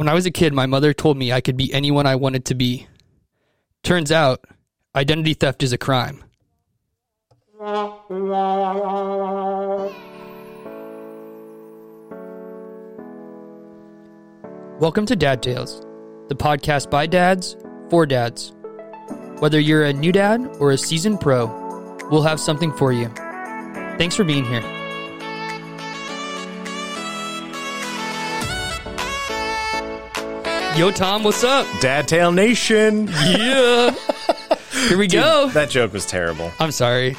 When I was a kid, my mother told me I could be anyone I wanted to be. Turns out, identity theft is a crime. Welcome to Dad Tales, the podcast by dads for dads. Whether you're a new dad or a seasoned pro, we'll have something for you. Thanks for being here. Yo, Tom, what's up? Dad Tale Nation. Yeah. Here we go. That joke was terrible. I'm sorry.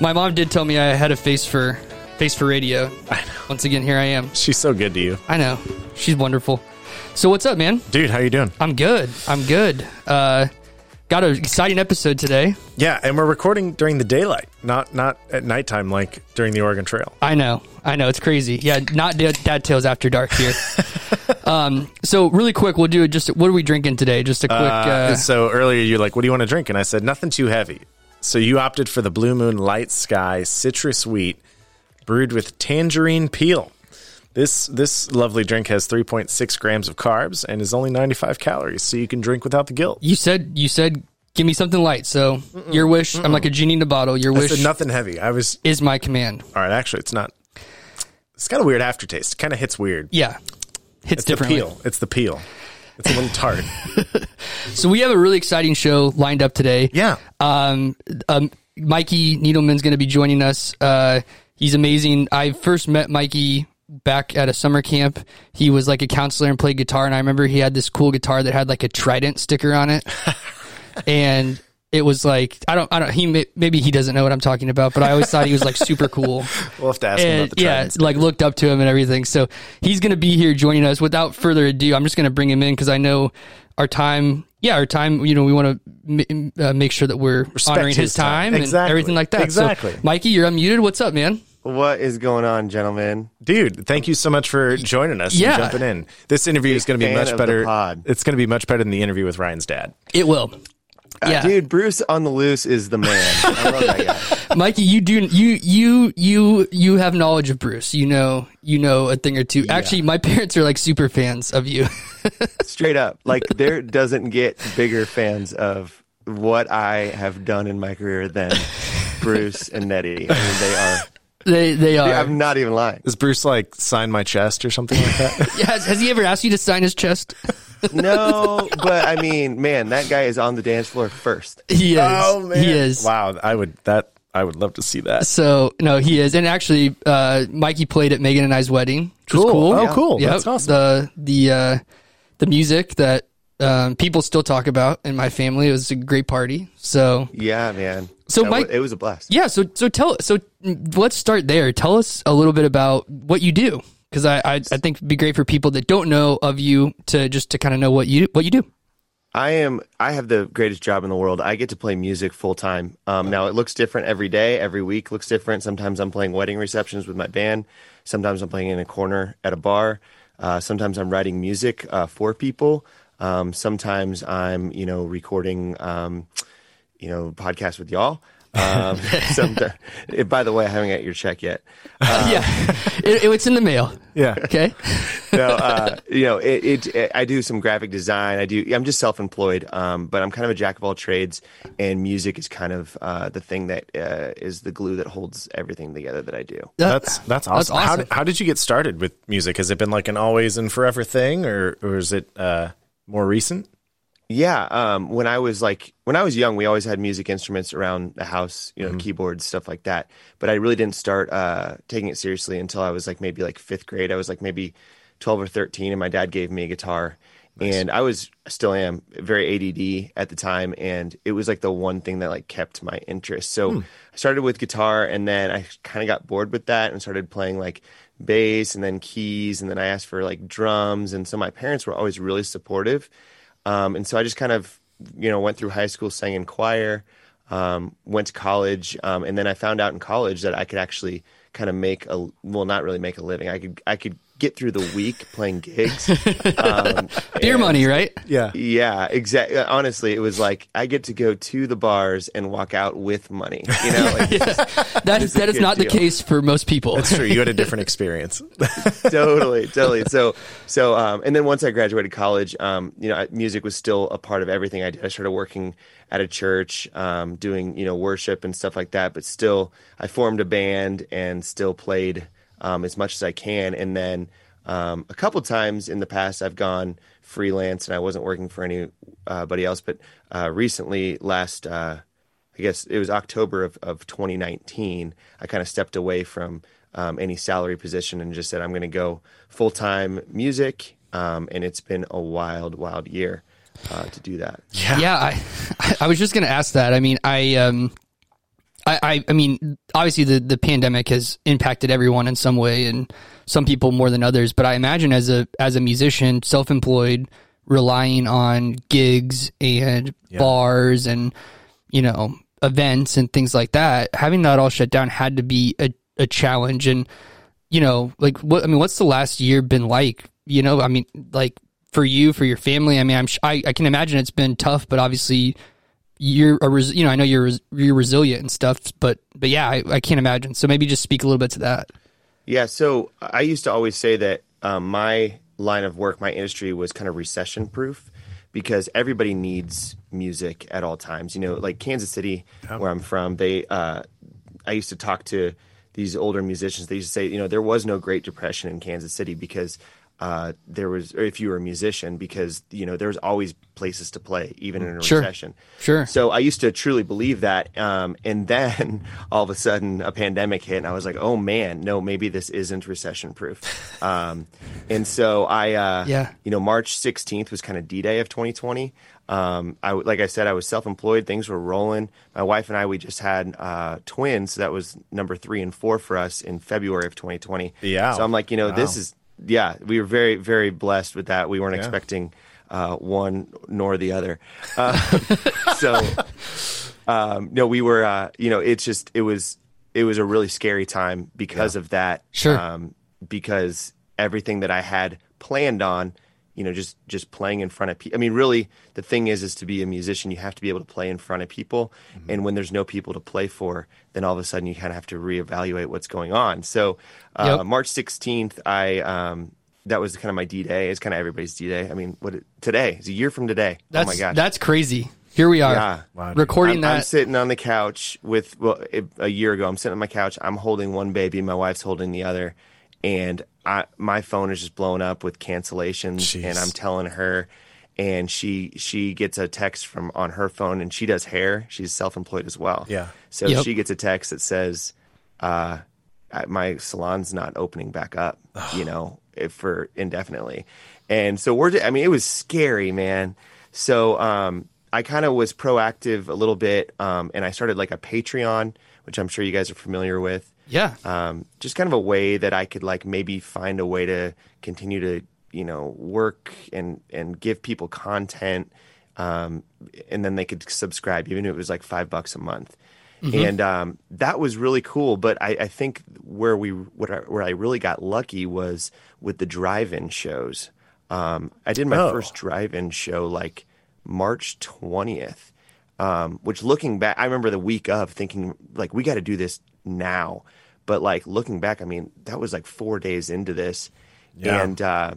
My mom did tell me I had a face for face for radio. I know. Once again, here I am. She's so good to you. I know. She's wonderful. So what's up, man? Dude, how you doing? I'm good. I'm good. Uh got an exciting episode today. Yeah, and we're recording during the daylight, not not at nighttime like during the Oregon Trail. I know. I know. It's crazy. Yeah, not dad, dad tales after dark here. um so really quick, we'll do it just what are we drinking today? Just a quick Uh, uh, so earlier you're like, "What do you want to drink?" And I said, "Nothing too heavy." So you opted for the Blue Moon Light Sky Citrus Wheat, brewed with tangerine peel. This this lovely drink has 3.6 grams of carbs and is only 95 calories, so you can drink without the guilt. you said you said give me something light. So your wish, I'm like a genie in a bottle. Your I wish nothing heavy. I was is my command. all right. Actually, it's not. It's got a weird aftertaste. It kind of hits weird. Yeah. Hits It's the peel. It's the peel. It's a little tart. So we have a really exciting show lined up today. yeah. Um, um Mikey Needleman's going to be joining us. Uh, he's amazing. I first met Mikey back at a summer camp. He was like a counselor and played guitar, and I remember he had this cool guitar that had like a trident sticker on it, and it was like I don't I don't he may- maybe he doesn't know what I'm talking about, but I always thought he was like super cool. We'll have to ask him about the yeah, tridents. like looked up to him and everything. So he's going to be here joining us. Without further ado, I'm just going to bring him in because I know our time. Yeah, our time. You know, we want to m- uh, make sure that we're Respect honoring his his time. time, and everything like that. So, Exactly. Mikey, you're unmuted. What's up, man? What is going on, gentlemen? Dude, thank you so much for joining us Yeah. and jumping in. This interview is going to be much better. It's going to be much better than the interview with Ryan's dad. It will. Yeah, Dude, Bruce on the loose is the man. I love that guy. Mikey, you do you you you you have knowledge of Bruce. You know you know a thing or two. Actually, my parents are like super fans of you. Straight up. Like, there doesn't get bigger fans of what I have done in my career than Bruce and Nettie. I mean, they are. they they are. I'm not even lying. Does Bruce like sign my chest or something like that? has, has he ever asked you to sign his chest? No, but I mean, man, that guy is on the dance floor first. He is. He is. Oh, Wow, I would that I would love to see that. So no, he is, and actually, uh, Mikey played at Megan and I's wedding, which was Cool. cool. Oh, cool. Yep. That's awesome. The the uh, the music that um, people still talk about in my family. It was a great party. So Yeah, man. So That Mike- wa- it was a blast. yeah, so so tell so let's start there. Tell us a little bit about what you do, because I, I I think it'd be great for people that don't know of you to just to kind of know what you what you do. I am. I have the greatest job in the world. I get to play music full time. Um, now it looks different every day. Every week looks different. Sometimes I'm playing wedding receptions with my band. Sometimes I'm playing in a corner at a bar. Uh, sometimes I'm writing music uh, for people. Um, sometimes I'm, you know, recording, um, you know, podcasts with y'all. Um, somet- by the way, I haven't got your check yet. yeah, it, it's in the mail. Yeah. Okay. no, uh, you know, it, it, it. I do some graphic design. I do. I'm just self-employed, um, but I'm kind of a jack of all trades, and music is kind of uh, the thing that uh, is the glue that holds everything together that I do. That's that's awesome. How, awesome. did, how did you get started with music? Has it been like an always and forever thing, or or is it uh, more recent? Yeah, um, when I was like when I was young, we always had music instruments around the house, you know, keyboards, stuff like that. But I really didn't start uh, taking it seriously until I was like maybe like fifth grade. I was like maybe twelve or thirteen, and my dad gave me a guitar, and I was still am very ADD at the time, and it was like the one thing that like kept my interest. So I started with guitar, and then I kind of got bored with that and started playing like bass and then keys, and then I asked for like drums, and so my parents were always really supportive. Um, and so I just kind of, you know, went through high school, sang in choir, um, went to college, um, and then I found out in college that I could actually kind of make a well, not really make a living. I could I could get through the week playing gigs. Um, Beer and- money, right? Yeah. Yeah, exactly. Honestly, it was like I get to go to the bars and walk out with money. You know, like, That is that is good not the case for most people. That's true. You had a different experience. totally, totally. So, so, um, and then once I graduated college, um, you know, music was still a part of everything I did. I started working at a church, um, doing you know worship and stuff like that. But still, I formed a band and still played um, as much as I can. And then um, a couple times in the past, I've gone freelance and I wasn't working for anybody else. But uh, recently, last. Uh, I guess it was October of, of 2019. I kind of stepped away from um, any salary position and just said, I'm going to go full time music. Um, and it's been a wild, wild year uh, to do that. yeah, I I was just gonna ask that. I mean, I um, I I, I mean, obviously the the pandemic has impacted everyone in some way, and some people more than others. But I imagine as a as a musician, self employed, relying on gigs and bars and you know events and things like that, having that all shut down had to be a a challenge. And you know, like what I mean, what's the last year been like? You know, I mean, like for you, for your family. I mean, I'm I, I can imagine it's been tough, but obviously you're a res- you know I know you're res- you're resilient and stuff, but but yeah, I, I can't imagine. So maybe just speak a little bit to that. Yeah. So I used to always say that um, my line of work, my industry was kind of recession proof because everybody needs music at all times. You know, like Kansas City, where I'm from, they, uh, I used to talk to these older musicians. They used to say, you know, there was no Great Depression in Kansas City because uh, there was, or if you were a musician, because you know there was always places to play, even in a Sure. recession. Sure. So I used to truly believe that, um, and then all of a sudden a pandemic hit, and I was like, oh man, no, maybe this isn't recession proof. Um, and so I, uh, Yeah. you know, March 16th was kind of D Day of 2020. Um, I like I said, I was self-employed. Things were rolling. My wife and I, we just had uh, twins. So that was number three and four for us in February of 2020. Yeah. So I'm like, you know, this is yeah. We were very very blessed with that. We weren't Yeah. expecting uh, one nor the other. Uh, so um, no, we were. Uh, you know, it's just it was it was a really scary time because of that. Sure. Um, because everything that I had planned on, you know, just just playing in front of people. I mean, really, the thing is, is to be a musician, you have to be able to play in front of people. And when there's no people to play for, then all of a sudden you kind of have to reevaluate what's going on. So, uh, Yep. March 16th, I. Um, that was kind of my D day. It's kind of everybody's D day. I mean, what it, today? It's a year from today. That's oh my gosh! that's crazy. Here we are Yeah. Wow, recording I'm, that. I'm sitting on the couch with well, it, a year ago. I'm sitting on my couch. I'm holding one baby. My wife's holding the other, and I, my phone is just blowing up with cancellations. Jeez. And I'm telling her, and she she gets a text from on her phone, and she does hair. She's self employed as well. Yeah. So Yep. she gets a text that says, uh, "My salon's not opening back up." you know, if for indefinitely. And so we're. I mean, it was scary, man. So um, I kind of was proactive a little bit, um, and I started like a Patreon, which I'm sure you guys are familiar with. Yeah. Um, just kind of a way that I could like maybe find a way to continue to you know work and and give people content, um, and then they could subscribe, even if it was like five bucks a month. And um, that was really cool, but I, I think where we what I, where I really got lucky was with the drive-in shows. Um, I did my Oh. first drive-in show like March twentieth, um, which looking back, I remember the week of thinking like we got to do this now. But like looking back, I mean that was like four days into this, Yeah. and uh,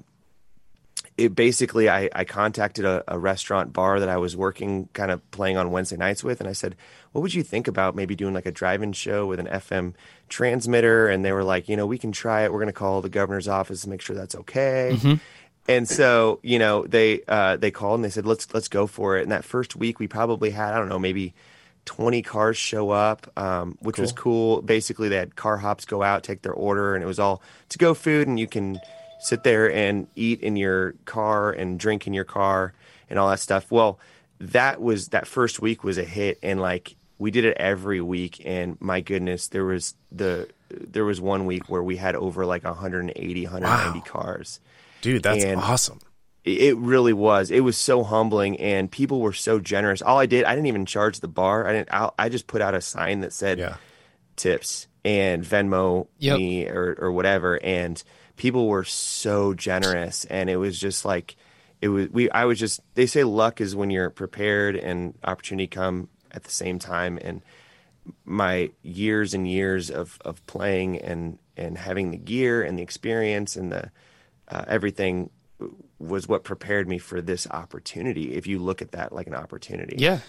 it basically I, I contacted a, a restaurant bar that I was working kind of playing on Wednesday nights with, and I said, "What would you think about maybe doing like a drive-in show with an FM transmitter?" And they were like, "You know, we can try it. We're going to call the governor's office to make sure that's okay." And so, you know, they uh, they called and they said, "Let's let's go for it." And that first week, we probably had I don't know maybe. 20 cars show up, um, which was cool. Basically, they had car hops go out, take their order, and it was all to go food, and you can sit there and eat in your car and drink in your car and all that stuff. Well, that was that first week was a hit, and like we did it every week, and my goodness, there was the there was one week where we had over like 180, 190 cars Dude, that's And- awesome. It really was. It was so humbling, and people were so generous. All I did, I didn't even charge the bar. I didn't. I, I just put out a sign that said Yeah. tips and Venmo Yep. me or or whatever, and people were so generous, and it was just like it was. We I was just they say luck is when you're prepared and opportunity come at the same time, and my years and years of of playing and and having the gear and the experience and the uh, everything was what prepared me for this opportunity. If you look at that like an opportunity, Yeah.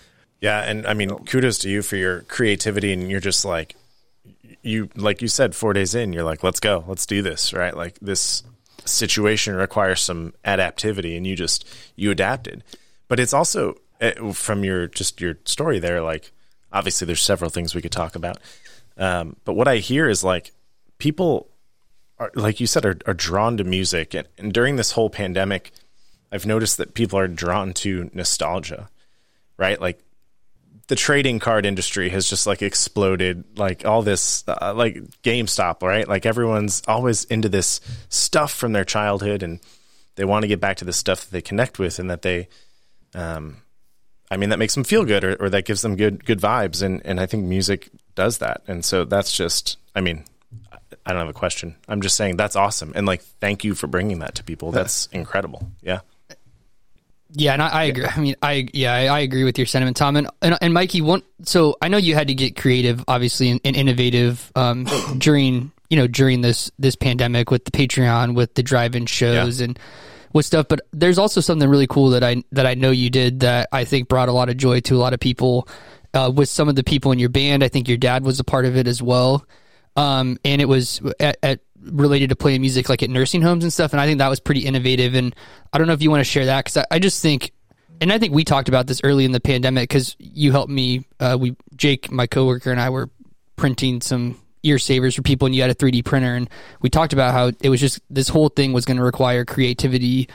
Yeah, and I mean, kudos to you for your creativity, and you're just like, you like you said, four days in, you're like, let's go, let's do this, right? Like this situation requires some adaptivity, and you just you adapted. But it's also eh, from your just your story there, like obviously there's several things we could talk about, um, but what I hear is like people are like you said are, are drawn to music, and, and during this whole pandemic, I've noticed that people are drawn to nostalgia, right? Like the trading card industry has just like exploded. Like all this uh, like GameStop right? Like everyone's always into this stuff from their childhood and they want to get back to the stuff that they connect with and that they um I mean that makes them feel good or, or that gives them good good vibes. And and I think music does that. And so that's just I mean I don't have a question I'm just saying that's awesome and like thank you for bringing that to people that's incredible yeah Yeah, and I, I agree. I mean, I yeah, I, I agree with your sentiment, Tom. And, and and Mikey, one. So I know you had to get creative, obviously, and, and innovative um, during you know during this this pandemic with the Patreon, with the drive-in shows, and with stuff. But there's also something really cool that I that I know you did that I think brought a lot of joy to a lot of people. Uh, with some of the people in your band, I think your dad was a part of it as well. Um, and it was at, at related to playing music like at nursing homes and stuff. And I think that was pretty innovative. And I don't know if you want to share that because I, I just think, and I think we talked about this early in the pandemic because you helped me. Uh, we Jake, my coworker, and I were printing some ear savers for people, and you had a 3D printer, and we talked about how it was just this whole thing was going to require creativity,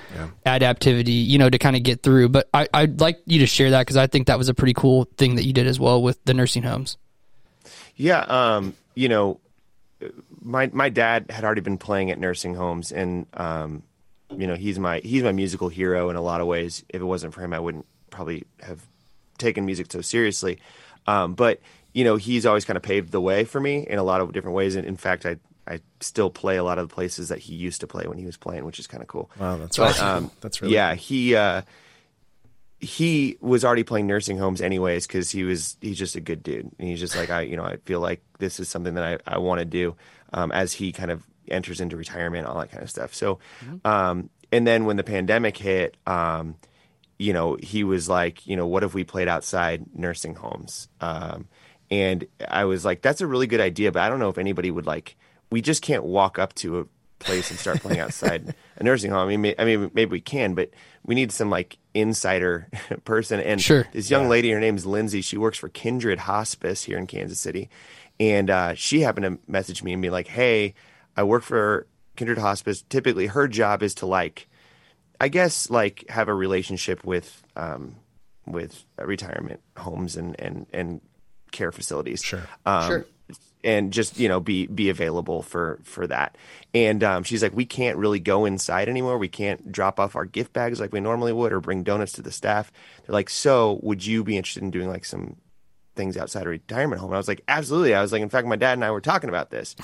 adaptivity, you know, to kind of get through. But I, I'd like you to share that because I think that was a pretty cool thing that you did as well with the nursing homes. Yeah, um, you know, my my dad had already been playing at nursing homes, and um, you know, he's my he's my musical hero in a lot of ways. If it wasn't for him, I wouldn't probably have taken music so seriously. Um, but you know, he's always kind of paved the way for me in a lot of different ways. And in fact, I I still play a lot of the places that he used to play when he was playing, which is kind of cool. wow that's But, awesome um, that's really yeah, he uh, he was already playing nursing homes anyways because he was he's just a good dude. And he's just like I you know I feel like this is something that I, I want to do um, as he kind of enters into retirement all that kind of stuff. So um, and then when the pandemic hit um, you know he was like you know what if we played outside nursing homes? Um, and I was like that's a really good idea but I don't know if anybody would like we just can't walk up to a place and start playing outside a nursing home. I mean, may, I mean, maybe we can, but we need some like insider person. And Sure. this young lady, her name's Lindsay. She works for Kindred Hospice here in Kansas City, and uh, she happened to message me and be like, "Hey, I work for Kindred Hospice. Typically, her job is to like, I guess, like have a relationship with um, with retirement homes and and and care facilities. Sure. Um, Sure. And just you know be be available for for that. And um, she's like we can't really go inside anymore. We can't drop off our gift bags like we normally would or bring donuts to the staff. They're like so would you be interested in doing like some things outside a retirement home? And i was like absolutely. I was like in fact my dad and i were talking about this.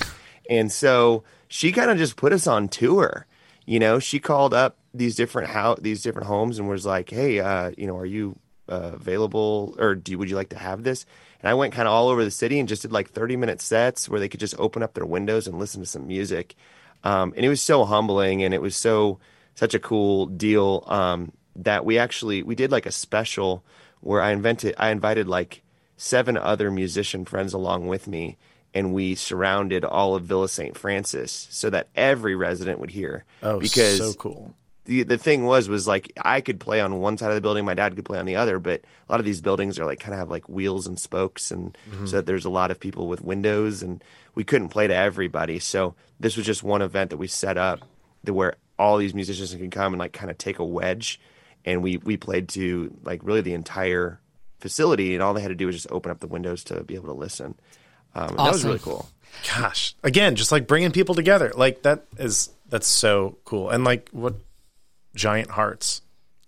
And so she kind of just put us on tour. You know she called up these different how these different homes and was like hey uh, you know are you uh, available or do would you like to have this and i went kind of all over the city and just did like 30 minute sets where they could just open up their windows and listen to some music. Um, and it was so humbling and it was so such a cool deal um, that we actually we did like a special where i invented i invited like seven other musician friends along with me and we surrounded all of villa st francis so that every resident would hear oh because so cool the the thing was was like I could play on one side of the building, my dad could play on the other, but a lot of these buildings are like kind of have like wheels and spokes, and so that there's a lot of people with windows, and we couldn't play to everybody. So this was just one event that we set up to where all these musicians can come and like kind of take a wedge, and we we played to like really the entire facility, and all they had to do was just open up the windows to be able to listen. Um, and That was Awesome. really cool. gosh again just like bringing people together like that is that's so cool and like what giant hearts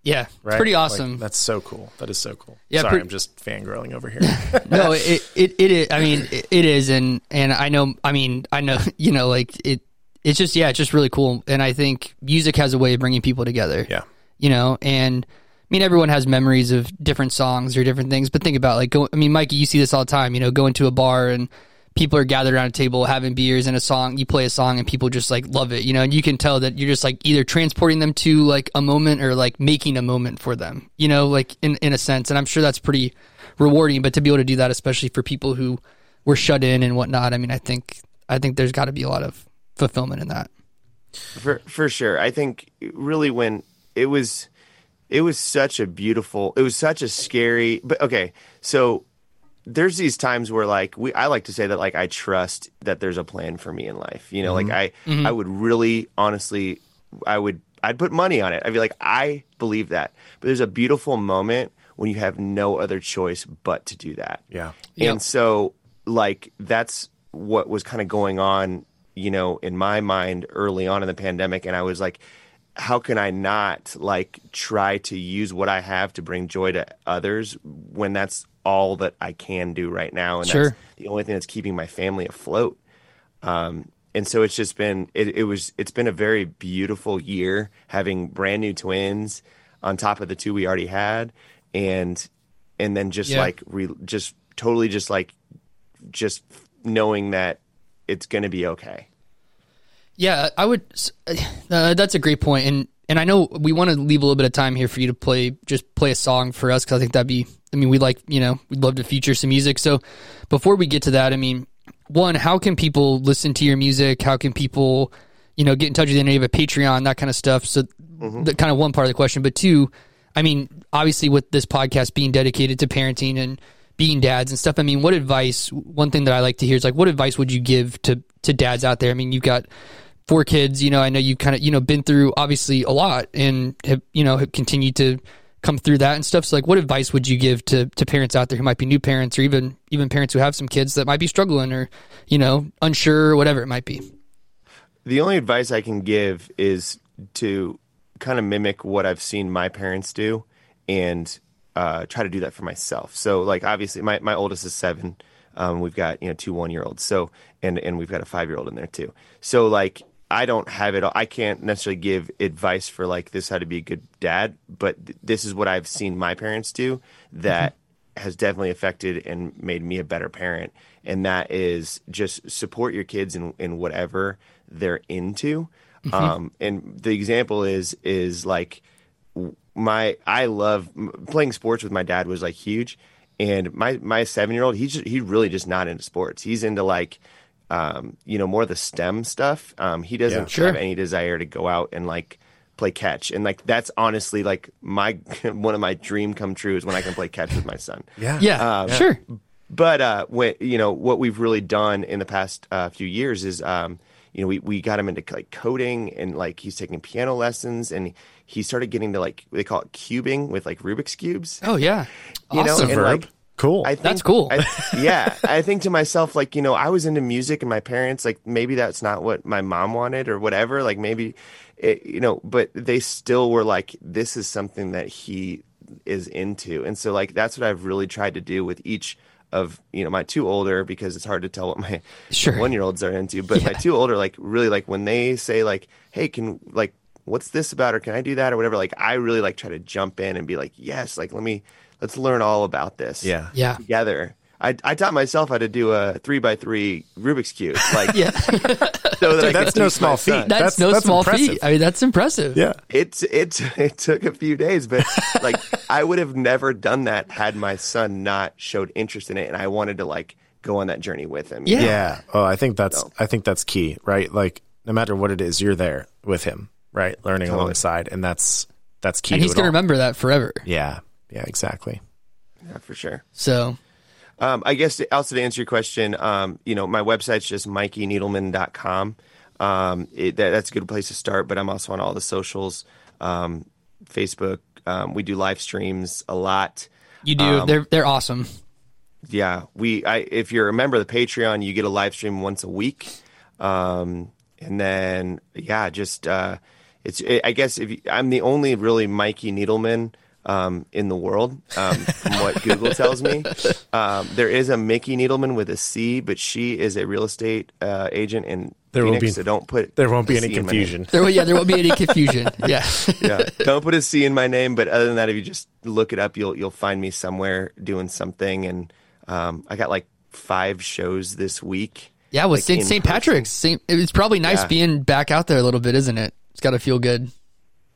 Yeah, right pretty Like, awesome. that's so cool that is so cool Yeah, sorry pre- i'm just fangirling over here no, it, it it is. I mean, it, it is, and and I know. I mean, I know. You know, like it. it's just yeah, it's just really cool. And I think music has a way of bringing people together. Yeah. you know, and I mean everyone has memories of different songs or different things. But think about like go. I mean, Mikey, you see this all the time. You know, going to a bar and people are gathered around a table having beers and a song. You play a song and people just like love it. You know, and you can tell that you're just like either transporting them to like a moment or like making a moment for them. You know, like in in a sense. And I'm sure that's pretty rewarding. But to be able to do that, especially for people who were shut in and whatnot, I mean, I think I think there's got to be a lot of fulfillment in that. For for sure. I think really when it was it was such a beautiful it was such a scary but okay, so there's these times where like we I like to say that like I trust that there's a plan for me in life. You know, like mm-hmm. I mm-hmm. I would really honestly I would I'd put money on it. I'd be like I believe that. But there's a beautiful moment when you have no other choice but to do that. Yeah. Yep. And so, like, that's what was kind of going on, you know, in my mind early on in the pandemic. And I was like, how can I not like try to use what I have to bring joy to others when that's all that I can do right now? And Sure. that's the only thing that's keeping my family afloat. Um, and so it's just been it, it was it's been a very beautiful year having brand new twins on top of the two we already had and and then just Yeah. like re, just totally just like just knowing that it's going to be okay Yeah, I would. Uh, that's a great point, and and I know we want to leave a little bit of time here for you to play, just play a song for us because I think that'd be. I mean, we like you know we'd love to feature some music. So before we get to that, I mean, one, how can people listen to your music? How can people, you know, get in touch with you? Know you have a Patreon, that kind of stuff. So mm-hmm. that kind of one part of the question, but two, I mean, obviously with this podcast being dedicated to parenting and being dads and stuff, I mean, what advice? One thing that I like to hear is like, what advice would you give to to dads out there? I mean, you've got four kids. You know, I know you kind of you know been through obviously a lot and have you know have continued to come through that and stuff. So like, what advice would you give to to parents out there who might be new parents or even even parents who have some kids that might be struggling or you know unsure or whatever it might be? the only advice I can give is to kind of mimic what I've seen my parents do and uh, try to do that for myself. So, like, obviously, my, my oldest is seven. Um, we've got you know two one year olds. So, and and we've got a five year old in there too. So, like, I don't have it. all I can't necessarily give advice for like this how to be a good dad, but th- this is what I've seen my parents do that has definitely affected and made me a better parent. And that is just support your kids in, in whatever they're into. Um, and the example is is like my I love playing sports with my dad was like huge, and my my seven year old he's just, he's really just not into sports. He's into like um, you know more of the STEM stuff. Um, he doesn't Yeah. Sure. have any desire to go out and like play catch, and like that's honestly like my one of my dream come true is when I can play catch with my son. Yeah. Yeah, sure. But uh, when you know what we've really done in the past uh, few years is, um, you know, we, we got him into like coding and like he's taking piano lessons and he started getting to like they call it cubing with like Rubik's cubes. Oh yeah, You know, awesome. and, Verb. like, cool. I think, That's cool. I, yeah, I think to myself like you know I was into music and my parents like maybe that's not what my mom wanted or whatever. Like maybe, it, you know, but they still were like this is something that he is into, and so like that's what I've really tried to do with each of you know my two older because it's hard to tell what my Sure. one year olds are into, but my two older like really like when they say like hey can like what's this about or can I do that or whatever like I really like try to jump in and be like yes like let me let's learn all about this yeah. yeah, together. I, I taught myself how to do a three by three Rubik's cube, like yeah. so that I That's no small my feat. That's, That's- no that's small impressive. feat. I mean, that's impressive. Yeah. It's it it took a few days, but like I would have never done that had my son not showed interest in it, and I wanted to like go on that journey with him. Yeah. Yeah. Oh, I think that's I think that's key, right? Like no matter what it is, you're there with him, right? Learning alongside, and that's that's key. and to he's it gonna remember that forever. Yeah. Yeah. Exactly. Yeah, for sure. So Um, I guess to, also to answer your question, um, you know, my website's just mikeyneedleman.com. Um, it, that, that's a good place to start, but I'm also on all the socials, um, Facebook. Um, we do live streams a lot. you do. Um, they're they're awesome. Yeah, we. I if you're a member of the Patreon, you get a live stream once a week, um, and then yeah, just uh, it's. I guess if you, I'm the only really Mikey Needleman um, in the world, um, from what Google tells me, um, there is a Mickey Needleman with a C, but she is a real estate uh, agent in There will Phoenix, be- so don't put There won't be a any C in confusion. There, yeah, there won't be any confusion. Yeah. yeah, don't put a C in my name. But other than that, if you just look it up, you'll you'll find me somewhere doing something. And um, I got like five shows this week. Yeah, well, Like, St. St. Patrick's. Saint, it's probably nice Yeah. being back out there a little bit, isn't it? It's got to feel good.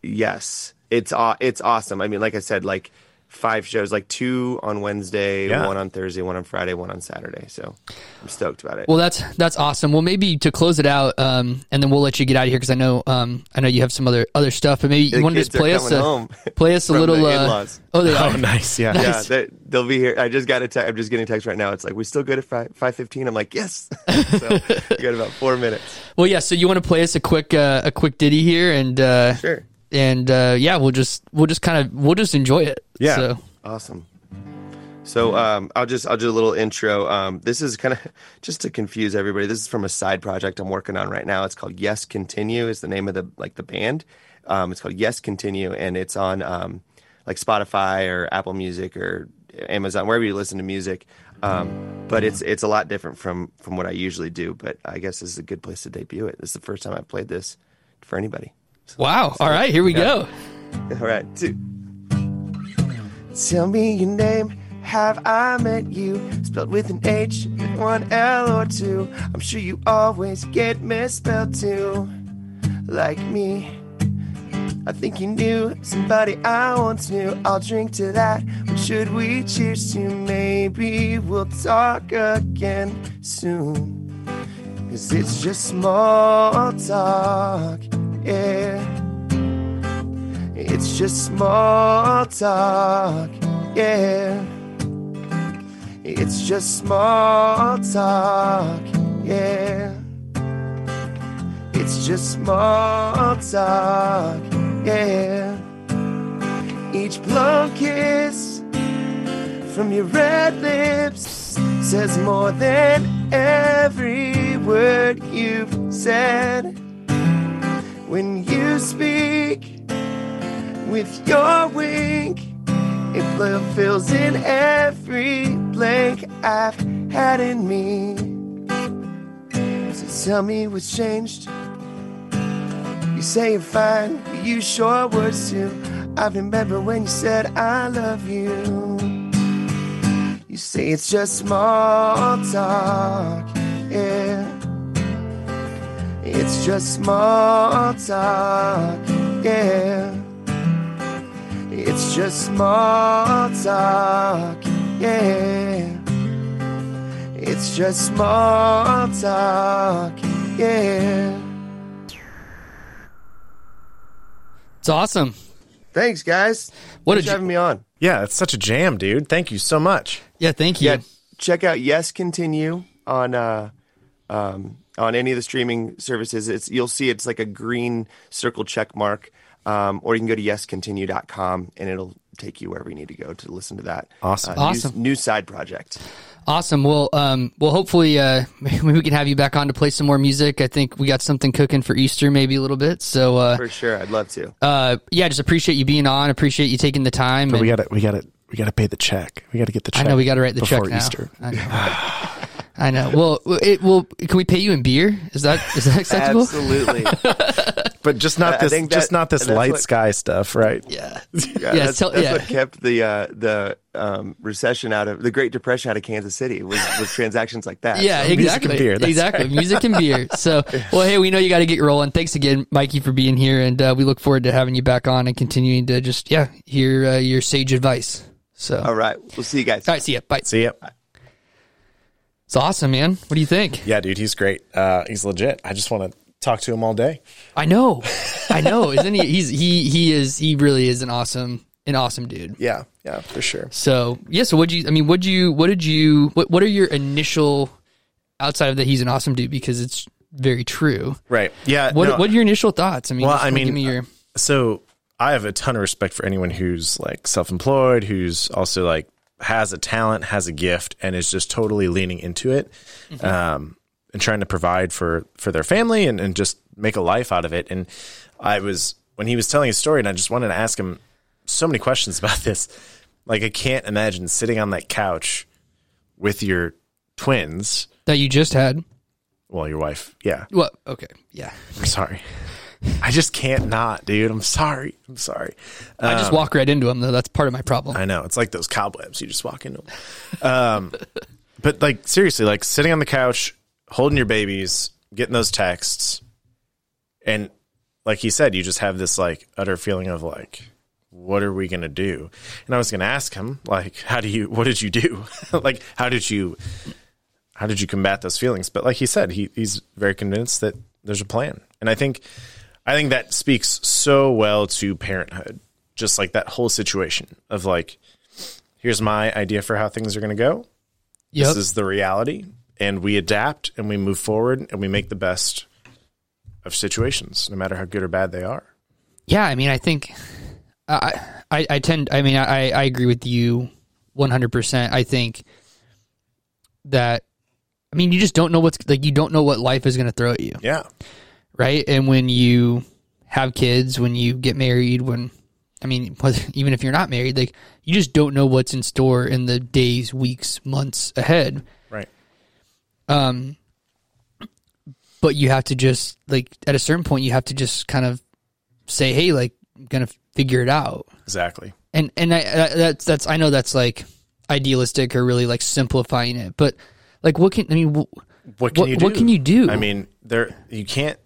Yes, it's aw- it's awesome. I mean, like I said, like five shows, like two on Wednesday, Yeah. one on Thursday, one on Friday, one on Saturday. So I'm stoked about it. Well, that's that's awesome. Well, maybe to close it out, um, and then we'll let you get out of here because I know um, I know you have some other other stuff, but maybe you want to just play us coming a home play us a little. the uh, oh, they Oh, nice. Yeah. yeah, they, they'll be here. I just got a text. I'm just getting a text right now. It's like we're still good at five five fifteen. I'm like yes. so we got about four minutes. Well, yeah. So you want to play us a quick uh, a quick ditty here, and uh, Sure. And uh, yeah, we'll just we'll just kind of we'll just enjoy it. Yeah. So Awesome. So um, I'll just I'll do a little intro. Um, this is kind of just to confuse everybody. This is from a side project I'm working on right now. It's called Yes Continue. Is the name of the like the band. Um, it's called Yes Continue, and it's on um, like Spotify or Apple Music or Amazon, wherever you listen to music. Um, but it's it's a lot different from from what I usually do. But I guess this is a good place to debut it. This is the first time I've played this for anybody. Wow. All right, here we go. All right, two. Tell me your name. Have I met you? Spelled with an H, one L or two. I'm sure you always get misspelled too. Like me. I think you knew somebody I once knew. I'll drink to that. But should we cheers to? Maybe we'll talk again soon. Cause it's just small talk, yeah. It's just small talk, yeah. It's just small talk, yeah. It's just small talk, yeah. Each blunt kiss from your red lips says more than every word you've said. When you speak with your wink, it fills in every blank I've had in me. So tell me what's changed. You say you're fine, but you sure words too. I remember when you said I love you. You say it's just small talk, yeah. It's just small talk, yeah. It's just small talk, yeah. It's just small talk, yeah. It's awesome. Thanks, guys. What Thanks did for you- having me on. Yeah, it's such a jam, dude. Thank you so much. Yeah, thank you. Yeah, check out Yes Continue on uh, um, on any of the streaming services. It's you'll see it's like a green circle check mark, um, or you can go to yescontinue.com and it'll take you wherever you need to go to listen to that. Awesome. Uh, new- Awesome. New, side project. Awesome. Well, um, well, hopefully, uh, maybe we can have you back on to play some more music. I think we got something cooking for Easter, maybe a little bit. So, uh, For sure, I'd love to. uh, yeah, just appreciate you being on. Appreciate you taking the time. But we got to we got to we got to pay the check. We got to get the check. I check. know we got to write the before check now. Easter. I know. Well, it will. Can we pay you in beer? Is that is that acceptable? Absolutely. But just not I this think just not this light what- sky stuff, right? Yeah. Yeah, Yeah, that's, tell- that's yeah. what kept the uh, the um, recession out of the Great Depression out of Kansas City was, was transactions like that. Yeah, So- music exactly. and beer, that's exactly. Music and beer. So, well, hey, we know you got to get rolling. Thanks again, Mikey, for being here, and uh, we look forward to having you back on and continuing to just yeah hear uh, your sage advice. So, All right, we'll see you guys. all right, see ya. Bye. See ya. It's awesome, man. What do you think? Yeah, dude, he's great. Uh, he's legit. I just want to talk to him all day. I know, I know. Isn't he? He's he he is he really is an awesome an awesome dude. Yeah, yeah, for sure. So yeah. So what you? I mean, what you? What did you? What What are your initial outside of that? He's an awesome dude because it's very true. Right. Yeah. What no, What are your initial thoughts? I mean, Well, I mean, give me your. so I have a ton of respect for anyone who's like self-employed, who's also like has a talent, has a gift, and is just totally leaning into it, um, and trying to provide for for their family and, and just make a life out of it. And I was when he was telling his story, and I just wanted to ask him so many questions about this. Like I can't imagine sitting on that couch with your twins that you just had. Well, your wife. Yeah. Well, okay, yeah. I'm sorry. I just can't not, dude. I'm sorry. I'm sorry. I just walk right into them though. That's part of my problem. I know. It's like those cobwebs. You just walk into them. Um, but like seriously, like sitting on the couch, holding your babies, getting those texts, and like he said, you just have this like utter feeling of like, what are we gonna do? And I was gonna ask him like, how do you? What did you do? like, how did you? How did you combat those feelings? But like he said, he, he's very convinced that there's a plan, and I think, I think that speaks so well to parenthood. Just like that whole situation of like, here's my idea for how things are going to go. Yep. This is the reality, and we adapt and we move forward and we make the best of situations, no matter how good or bad they are. Yeah, I mean, I think I I, I tend. I mean, I I agree with you one hundred percent. I think that I mean, you just don't know what's like. You don't know what life is going to throw at you, Yeah, right? And when you have kids, when you get married, when I mean, even if you're not married, like you just don't know what's in store in the days, weeks, months ahead. right. Um, but you have to just like at a certain point, you have to just kind of say, "Hey, like, I'm gonna figure it out." Exactly. and and I, I that's that's I know that's like idealistic or really like simplifying it, but like what can I mean? wh- What can What- you do? what can you do? I mean, there you can't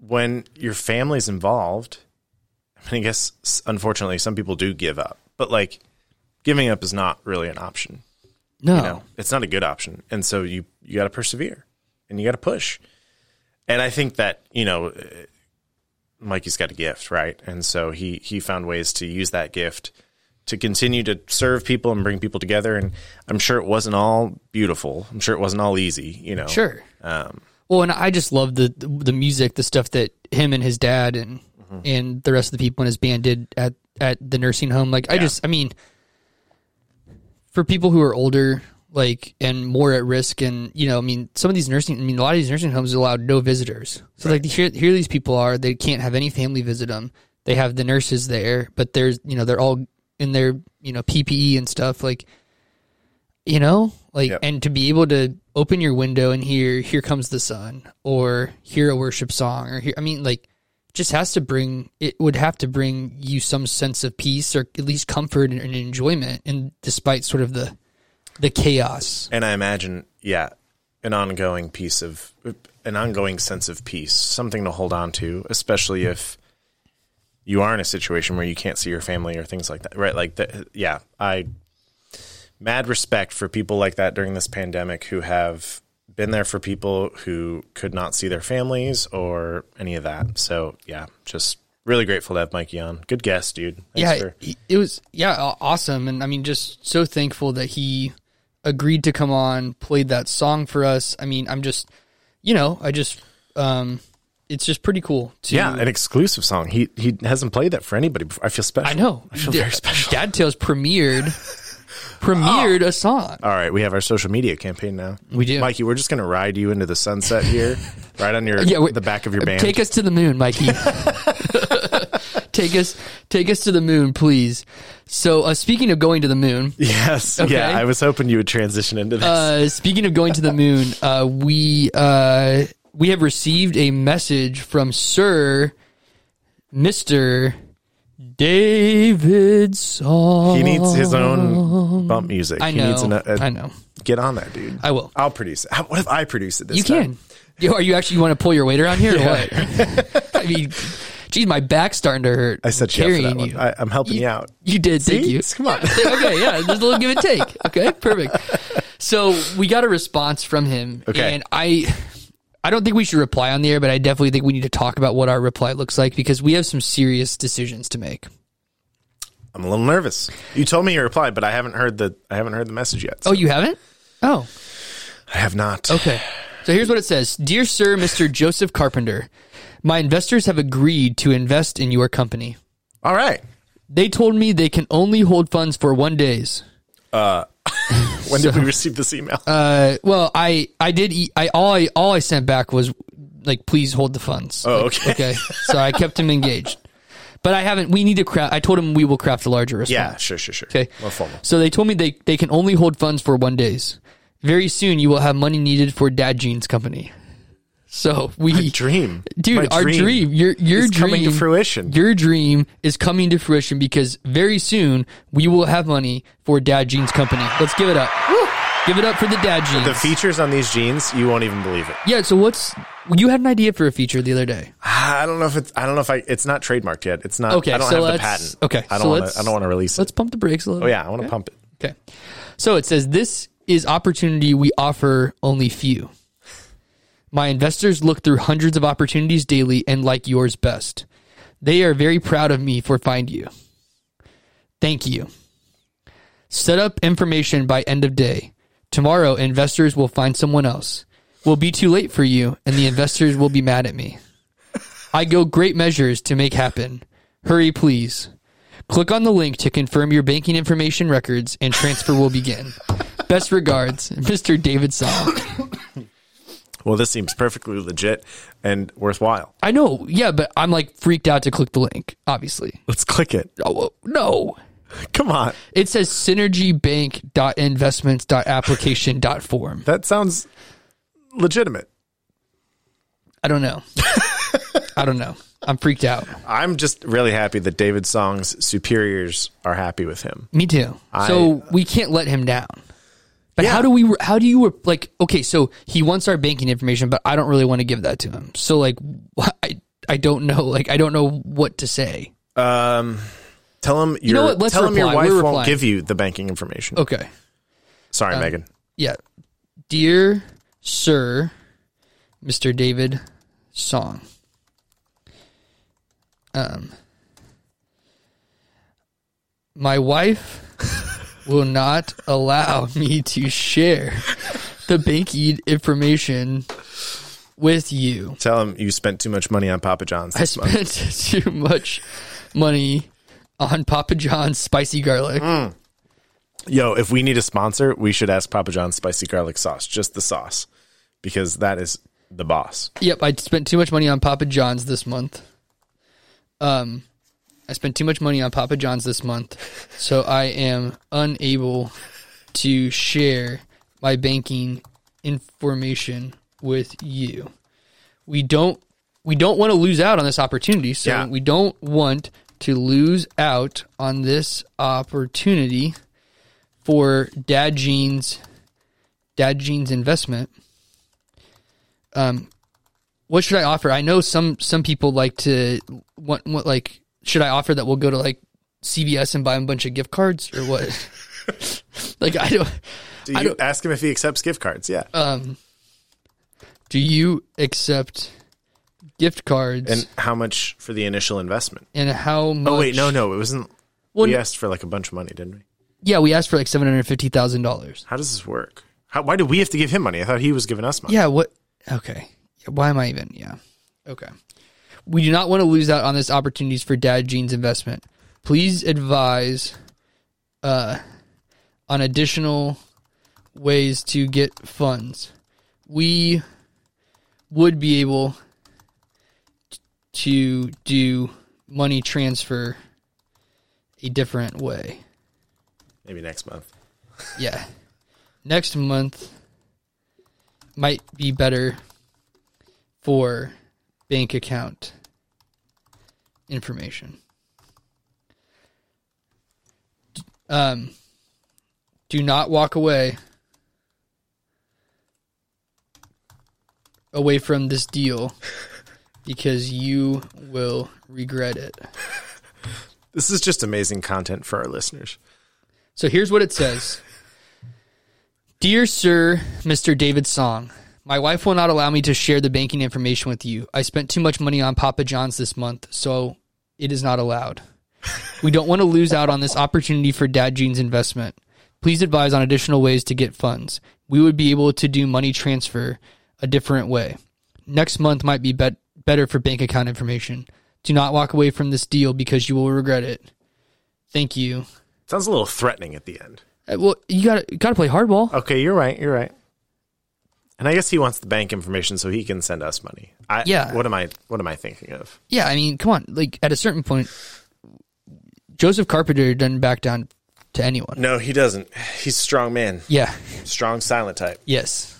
when your family's involved. I mean, I guess unfortunately some people do give up, but like giving up is not really an option. No, You know, it's not a good option, and so you you got to persevere and you got to push. And I think that you know, uh, Mikey's got a gift, right? And so he he found ways to use that gift to continue to serve people and bring people together. And I'm sure it wasn't all beautiful. I'm sure it wasn't all easy. You know, sure. Um, Well, and I just love the the music, the stuff that him and his dad and Mm-hmm. and the rest of the people in his band did at at the nursing home. Like I just, I mean, for people who are older, like and more at risk, and you know, I mean, some of these nursing, I mean, a lot of these nursing homes allowed no visitors. So like here, here these people are, they can't have any family visit them. They have the nurses there, but there's you know they're all in their you know PPE and stuff like. You know, like, Yep. and to be able to open your window and hear "Here Comes the Sun" or hear a worship song, or hear, I mean, like, just has to bring it would have to bring you some sense of peace or at least comfort and, and enjoyment and despite sort of the the chaos and I imagine, yeah, an ongoing piece of an ongoing sense of peace, something to hold on to, especially if you are in a situation where you can't see your family or things like that, right? Like, the, yeah, I mad respect for people like that during this pandemic who have been there for people who could not see their families or any of that. So, yeah, just really grateful to have Mikey on. Good guest, dude. Thanks yeah for- it- was yeah awesome and i mean just so thankful that he agreed to come on played that song for us i mean i'm just you know i just um it's just pretty cool to yeah, an exclusive song. He he hasn't played that for anybody before. I feel special. i know I feel D- very special. dad tales premiered premiered a song All right, we have our social media campaign now. We do. Mikey. We're just gonna ride you into the sunset here, right on your Yeah, we- the back of your band. Take us to the moon, Mikey. take us, take us to the moon, please. So, uh, speaking of going to the moon, yes, Okay. yeah. I was hoping you would transition into this. uh, speaking of going to the moon, uh, we uh, we have received a message from Sir Mister David Song. he needs his own bump music. I He needs know. an- a- I know. Get on that, dude. I will. I'll produce it. How, what if I produce it this You time? can. Yo, are you actually you want to pull your weight around here or what? I mean, geez, my back's starting to hurt. I said for carrying one. you. I, I'm helping you, You- out. You did. Thank you. Come on. okay, yeah, there's a little give and take. Okay, perfect. So we got a response from him, Okay. and I, I don't think we should reply on the air, but I definitely think we need to talk about what our reply looks like because we have some serious decisions to make. I'm a little nervous. You told me your reply, but I haven't heard the I haven't heard the message yet. Oh, you haven't? Oh, I have not. okay. So here's what it says Dear Sir, Mr. Joseph Carpenter, my investors have agreed to invest in your company. All right. They told me they can only hold funds for one days. Uh, When did we receive this email? Uh, well, I I did. e- I all I all I sent back was like, please hold the funds. Oh, Like, okay. okay. So I kept him engaged, but I haven't. We need to craft. I told him we will craft a larger response. yeah, sure, sure, sure. Okay. More formal. So they told me they they can only hold funds for one days. Very soon, you will have money needed for Dad Jeans Company. So we dream, dude, My our dream, your your is dream coming to fruition. Your dream is coming to fruition because very soon we will have money for Dad Jeans Company. Let's give it up. Give it up for the Dad Jeans. the features on these jeans, you won't even believe it. yeah. So what's you had an idea for a feature the other day? Ah, I don't know if it's. I don't know if I. It's not trademarked yet. It's not. Okay, I don't so have the patent. okay, I so don't want let's- to. I don't want to release it. Let's pump the brakes a little. Oh yeah, I want to pump it. Okay. So it says this is opportunity we offer only few. My investors look through hundreds of opportunities daily and like yours best. They are very proud of me for find you. Thank you. Set up information by end of day. Tomorrow investors will find someone else. Will be too late for you and the investors will be mad at me. I go great measures to make happen. Hurry please. Click on the link to confirm your banking information records and transfer will begin. Best regards, Mr. David Song. Well, this seems perfectly legit and worthwhile. I know, yeah, but I'm like freaked out to click the link, obviously. Let's click it. Oh, no. Come on. It says synergybank.investments.application.form. That sounds legitimate. I don't know. I don't know. I'm freaked out. I'm just really happy that David Song's superiors are happy with him. Me too. so uh, we can't let him down. But Yeah. how do we? How do you like? Okay, so he wants our banking information, but I don't really want to give that to him. So like, I I don't know. Like I don't know what to say. Um, tell him your know what? Let's tell him your wife We're won't replying. give you the banking information. Okay. Sorry, Megan. Yeah. Dear Sir, Mr. David Song. Um, my wife will not allow me to share the banking information with you. Tell him you spent too much money on Papa John's I this month. spent too much money on Papa John's spicy garlic. Yo, if we need a sponsor, we should ask Papa John's spicy garlic sauce, just the sauce, because that is the boss. Yep, I spent too much money on Papa John's this month. Um, I spent too much money on Papa John's this month, so I am unable to share my banking information with you. We don't we don't want to lose out on this opportunity, so Yeah. we don't want to lose out on this opportunity for Dad Jeans Dad Jeans investment. Um what should I offer? I know some some people like to want, want like should I offer that we'll go to like CVS and buy them a bunch of gift cards or what? like I don't Do you don't- ask him if he accepts gift cards? Yeah. um do you accept gift cards and how much for the initial investment? and how much Oh wait, no, no, it wasn't. Well, we asked for like a bunch of money, didn't we? Yeah, we asked for like seven hundred fifty thousand dollars. How does this work? How, why do we have to give him money? I thought he was giving us money. Yeah, what okay. Why am I even yeah. Okay. We do not want to lose out on this opportunities for Dad Jeans investment. Please advise uh on additional ways to get funds. We would be able to do money transfer a different way. Maybe next month. Yeah. Next month might be better for bank account information. Um, do not walk away away from this deal because you will regret it. This is just amazing content for our listeners. So here's what it says Dear Sir, Mr. David Song, my wife will not allow me to share the banking information with you. I spent too much money on Papa John's this month, so it is not allowed. We don't want to lose out on this opportunity for Dad Jeans investment. Please advise on additional ways to get funds. We would be able to do money transfer a different way. Next month might be bet- better for bank account information. Do not walk away from this deal because you will regret it. Thank you. Sounds a little threatening at the end. Uh, Well, you got got to play hardball. Okay, you're right. You're right. And I guess he wants the bank information so he can send us money. I, Yeah. What am I? What am I thinking of? Yeah, I mean, come on. Like at a certain point, Joseph Carpenter doesn't back down to anyone. No, he doesn't. He's a strong man. Yeah. Strong silent type. Yes.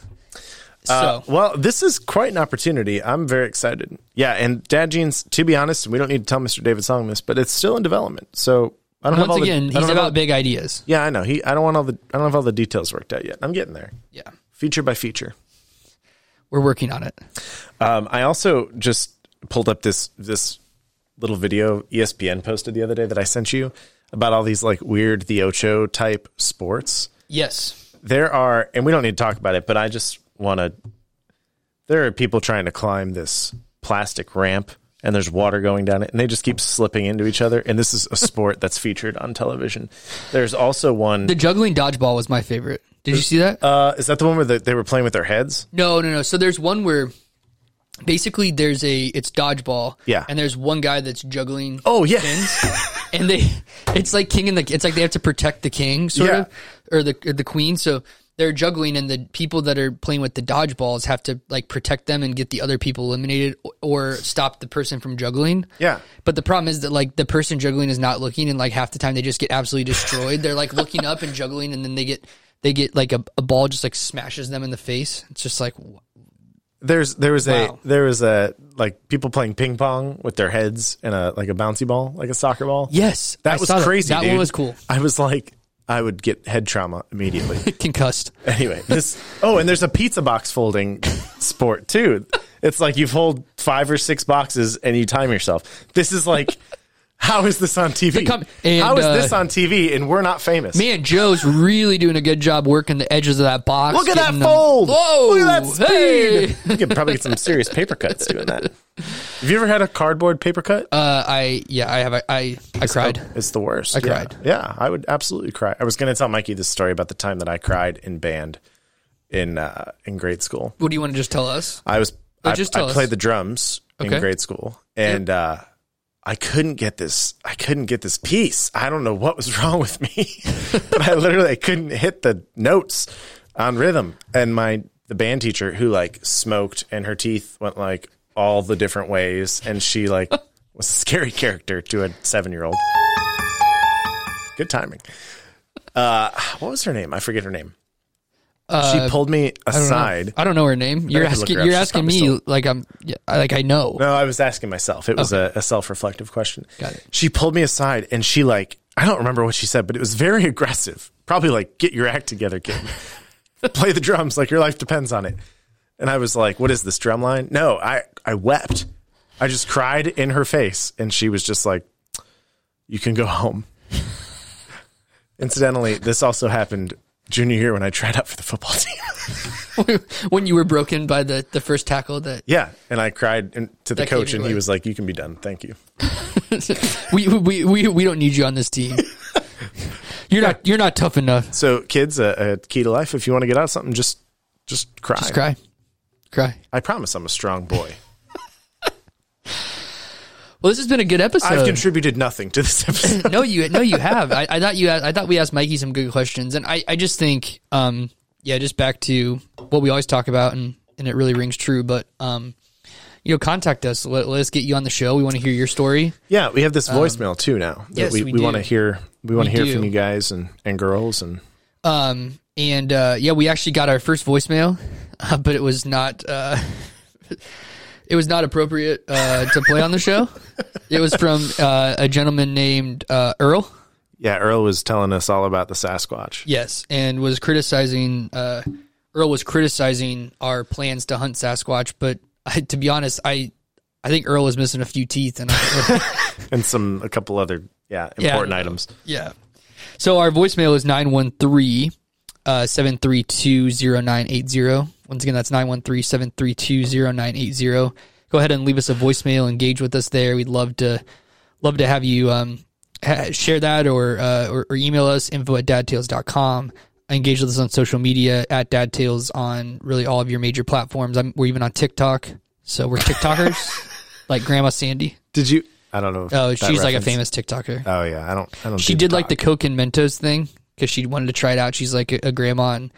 Uh, So well, this is quite an opportunity. I'm very excited. Yeah, and Dad Jeans. To be honest, we don't need to tell Mr. David Song this, but it's still in development. So I don't have once all again, the, he's about all- big ideas. Yeah, I know. He. I don't want all the. I don't have all the details worked out yet. I'm getting there. Yeah, Feature by feature. We're working on it. Um, I also just pulled up this this little video ESPN posted the other day that I sent you about all these like weird the Ocho type sports. Yes. There are, and we don't need to talk about it, but I just want to. There are people trying to climb this plastic ramp, and there's water going down it, and they just keep slipping into each other. And this is a sport that's featured on television. There's also one. The juggling dodgeball was my favorite. Did you see that? Uh, is that the one where the, they were playing with their heads? No, no, no. So there's one where basically there's a it's dodgeball. Yeah. And there's one guy that's juggling Oh yeah, pins. and they it's like king and the it's like they have to protect the king sort Yeah. of or the or the queen. So they're juggling and the people that are playing with the dodgeballs have to like protect them and get the other people eliminated or- or stop the person from juggling. yeah. But the problem is that like the person juggling is not looking, and like half the time they just get absolutely destroyed. They're like looking up and juggling, and then they get they get like a, a ball just like smashes them in the face. It's just like There's there was a there was a like people playing ping pong with their heads and a like a bouncy ball, like a soccer ball. yes, that I was crazy. That, dude. one was cool. I was like, I would get head trauma immediately. Concussed. anyway, this oh, and there's a pizza box folding sport too. It's like you fold five or six boxes and you time yourself. This is like, how is this on TV? com- and, how is uh, this on TV and we're not famous? Man, Joe's really doing a good job working the edges of that box. Look at that them- fold! Whoa! Look at that speed! Hey! You could probably get some serious paper cuts doing that. Have you ever had a cardboard paper cut? Uh, I yeah, I have. I I, I cried. It's the worst. I cried. Yeah, I would absolutely cry. I was going to tell Mikey this story about the time that I cried in band in uh, in grade school. What do you want to just tell us? I was Oh, I, just I tell us. played the drums in grade school, and uh, I couldn't get this. I couldn't get this piece. I don't know what was wrong with me, but I literally couldn't hit the notes on rhythm. And my the band teacher who like smoked and her teeth went like all the different ways, and she like was a scary character to a seven year old. Good timing. Uh, what was her name? I forget her name. She uh, pulled me I don't know. aside. I don't know her name. You're have to look asking. You're She's asking me still- like I'm. Yeah, like I know. No, I was asking myself. It was a, a self reflective question. Got it. She pulled me aside and she like I don't remember what she said, but it was very aggressive. Probably like, get your act together, kid. Play the drums like your life depends on it. And I was like, what is this drum line? No, I, I wept. I just cried in her face and she was just like, You can go home. Incidentally, this also happened junior year when I tried out for the football team. when you were broken by the the first tackle that yeah. And I cried to the coach and he was like, You can be done. Thank you. we, we we we don't need you on this team. You're not you're not tough enough. So, kids, a, a key to life. If you want to get out of something, just just cry. Just cry, cry. I promise, I'm a strong boy. Well, this has been a good episode. I've contributed nothing to this episode. no, you no, you have. I, I thought you. I thought we asked Mikey some good questions, and I, I just think, um, yeah, just back to what we always talk about, and and it really rings true. But um, you know, contact us. Let, let us get you on the show. We want to hear your story. yeah, we have this voicemail too now. that yes, we, we we want to hear. We want to hear from you guys and and girls and Um, and uh, yeah, we actually got our first voicemail, uh, but it was not. Uh, it was not appropriate uh, to play on the show. It was from uh, a gentleman named uh, Earl. yeah. Earl was telling us all about the Sasquatch. Yes, and was criticizing. Uh, Earl was criticizing our plans to hunt Sasquatch, but I, to be honest, I I think Earl was missing a few teeth, and and some a couple other yeah Yeah, important don't items. yeah. So our voicemail is nine one three seven three two zero nine eight zero. Once again, that's 913-732-0980. Go ahead and leave us a voicemail. Engage with us there. We'd love to love to have you um, ha- share that or, uh, or or email us info at dadtales.com. Engage with us on social media at dadtales on really all of your major platforms. I'm, we're even on TikTok, so we're TikTokers like Grandma Sandy. Did you? I don't know. Oh, she's like a famous TikToker. Oh yeah, I don't. I don't. She do did like the. Coke and Mentos thing because she wanted to try it out. She's like a, a grandma, and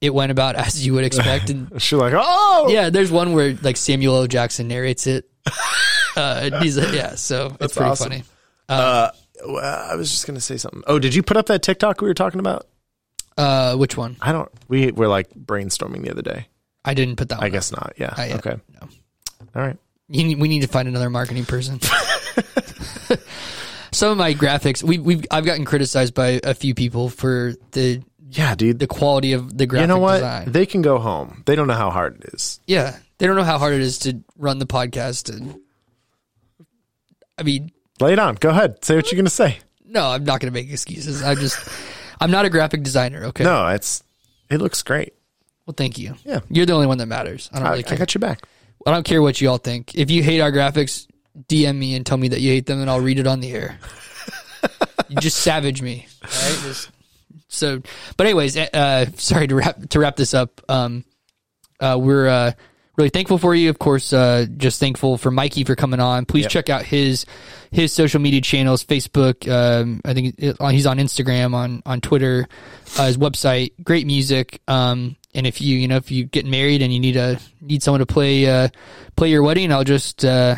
it went about as you would expect. And She's like, oh yeah, there's one where like Samuel L. Jackson narrates it. Uh, he's yeah, so it's pretty awesome. funny. Uh, well, I was just gonna say something. Oh, did you put up that TikTok we were talking about? Uh, which one? I don't. We were like brainstorming the other day. I didn't put that. One I up. guess not. Yeah. Uh, yeah, okay. no. All right. You need, we need to find another marketing person. Some of my graphics, we, we've I've gotten criticized by a few people for the Yeah, dude. the quality of the graphic you know what? design. They can go home. They don't know how hard it is. yeah, they don't know how hard it is to run the podcast, and I mean, Lay it on. Go ahead. Say what you're going to say. no, I'm not going to make excuses. I'm just, I'm not a graphic designer. Okay, No, it's it looks great. well, thank you. Yeah. you're the only one that matters. I don't I, really I got your back. I don't care what you all think. If you hate our graphics, DM me and tell me that you hate them, and I'll read it on the air. you just savage me, right? Just, so, but anyways, uh, sorry to wrap to wrap this up. Um, uh, we're uh, really thankful for you. Of course, uh, just thankful for Mikey for coming on. Please check out his his social media channels, Facebook. Um, I think he's on Instagram, on on Twitter. Uh, his website, great music. Um, and if you you know if you get married and you need a need someone to play uh, play your wedding, I'll just. Uh,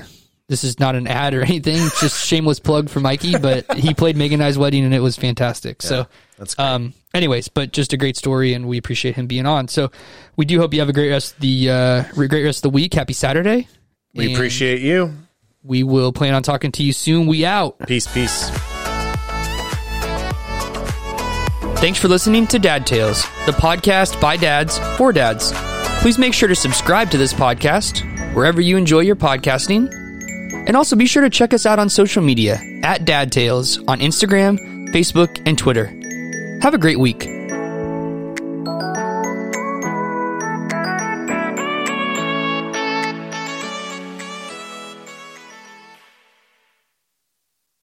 this is not an ad or anything, it's just shameless plug for Mikey, but he played Megan and I's wedding and it was fantastic. so, That's great. um, anyways, but just a great story, and we appreciate him being on. So, we do hope you have a great rest of the uh, great rest of the week. Happy Saturday. we And appreciate you. We will plan on talking to you soon. We out. Peace, peace. Thanks for listening to Dad Tales, the podcast by dads for dads. Please make sure to subscribe to this podcast wherever you enjoy your podcasting. And also be sure to check us out on social media at Dad Tales on Instagram, Facebook, and Twitter. Have a great week.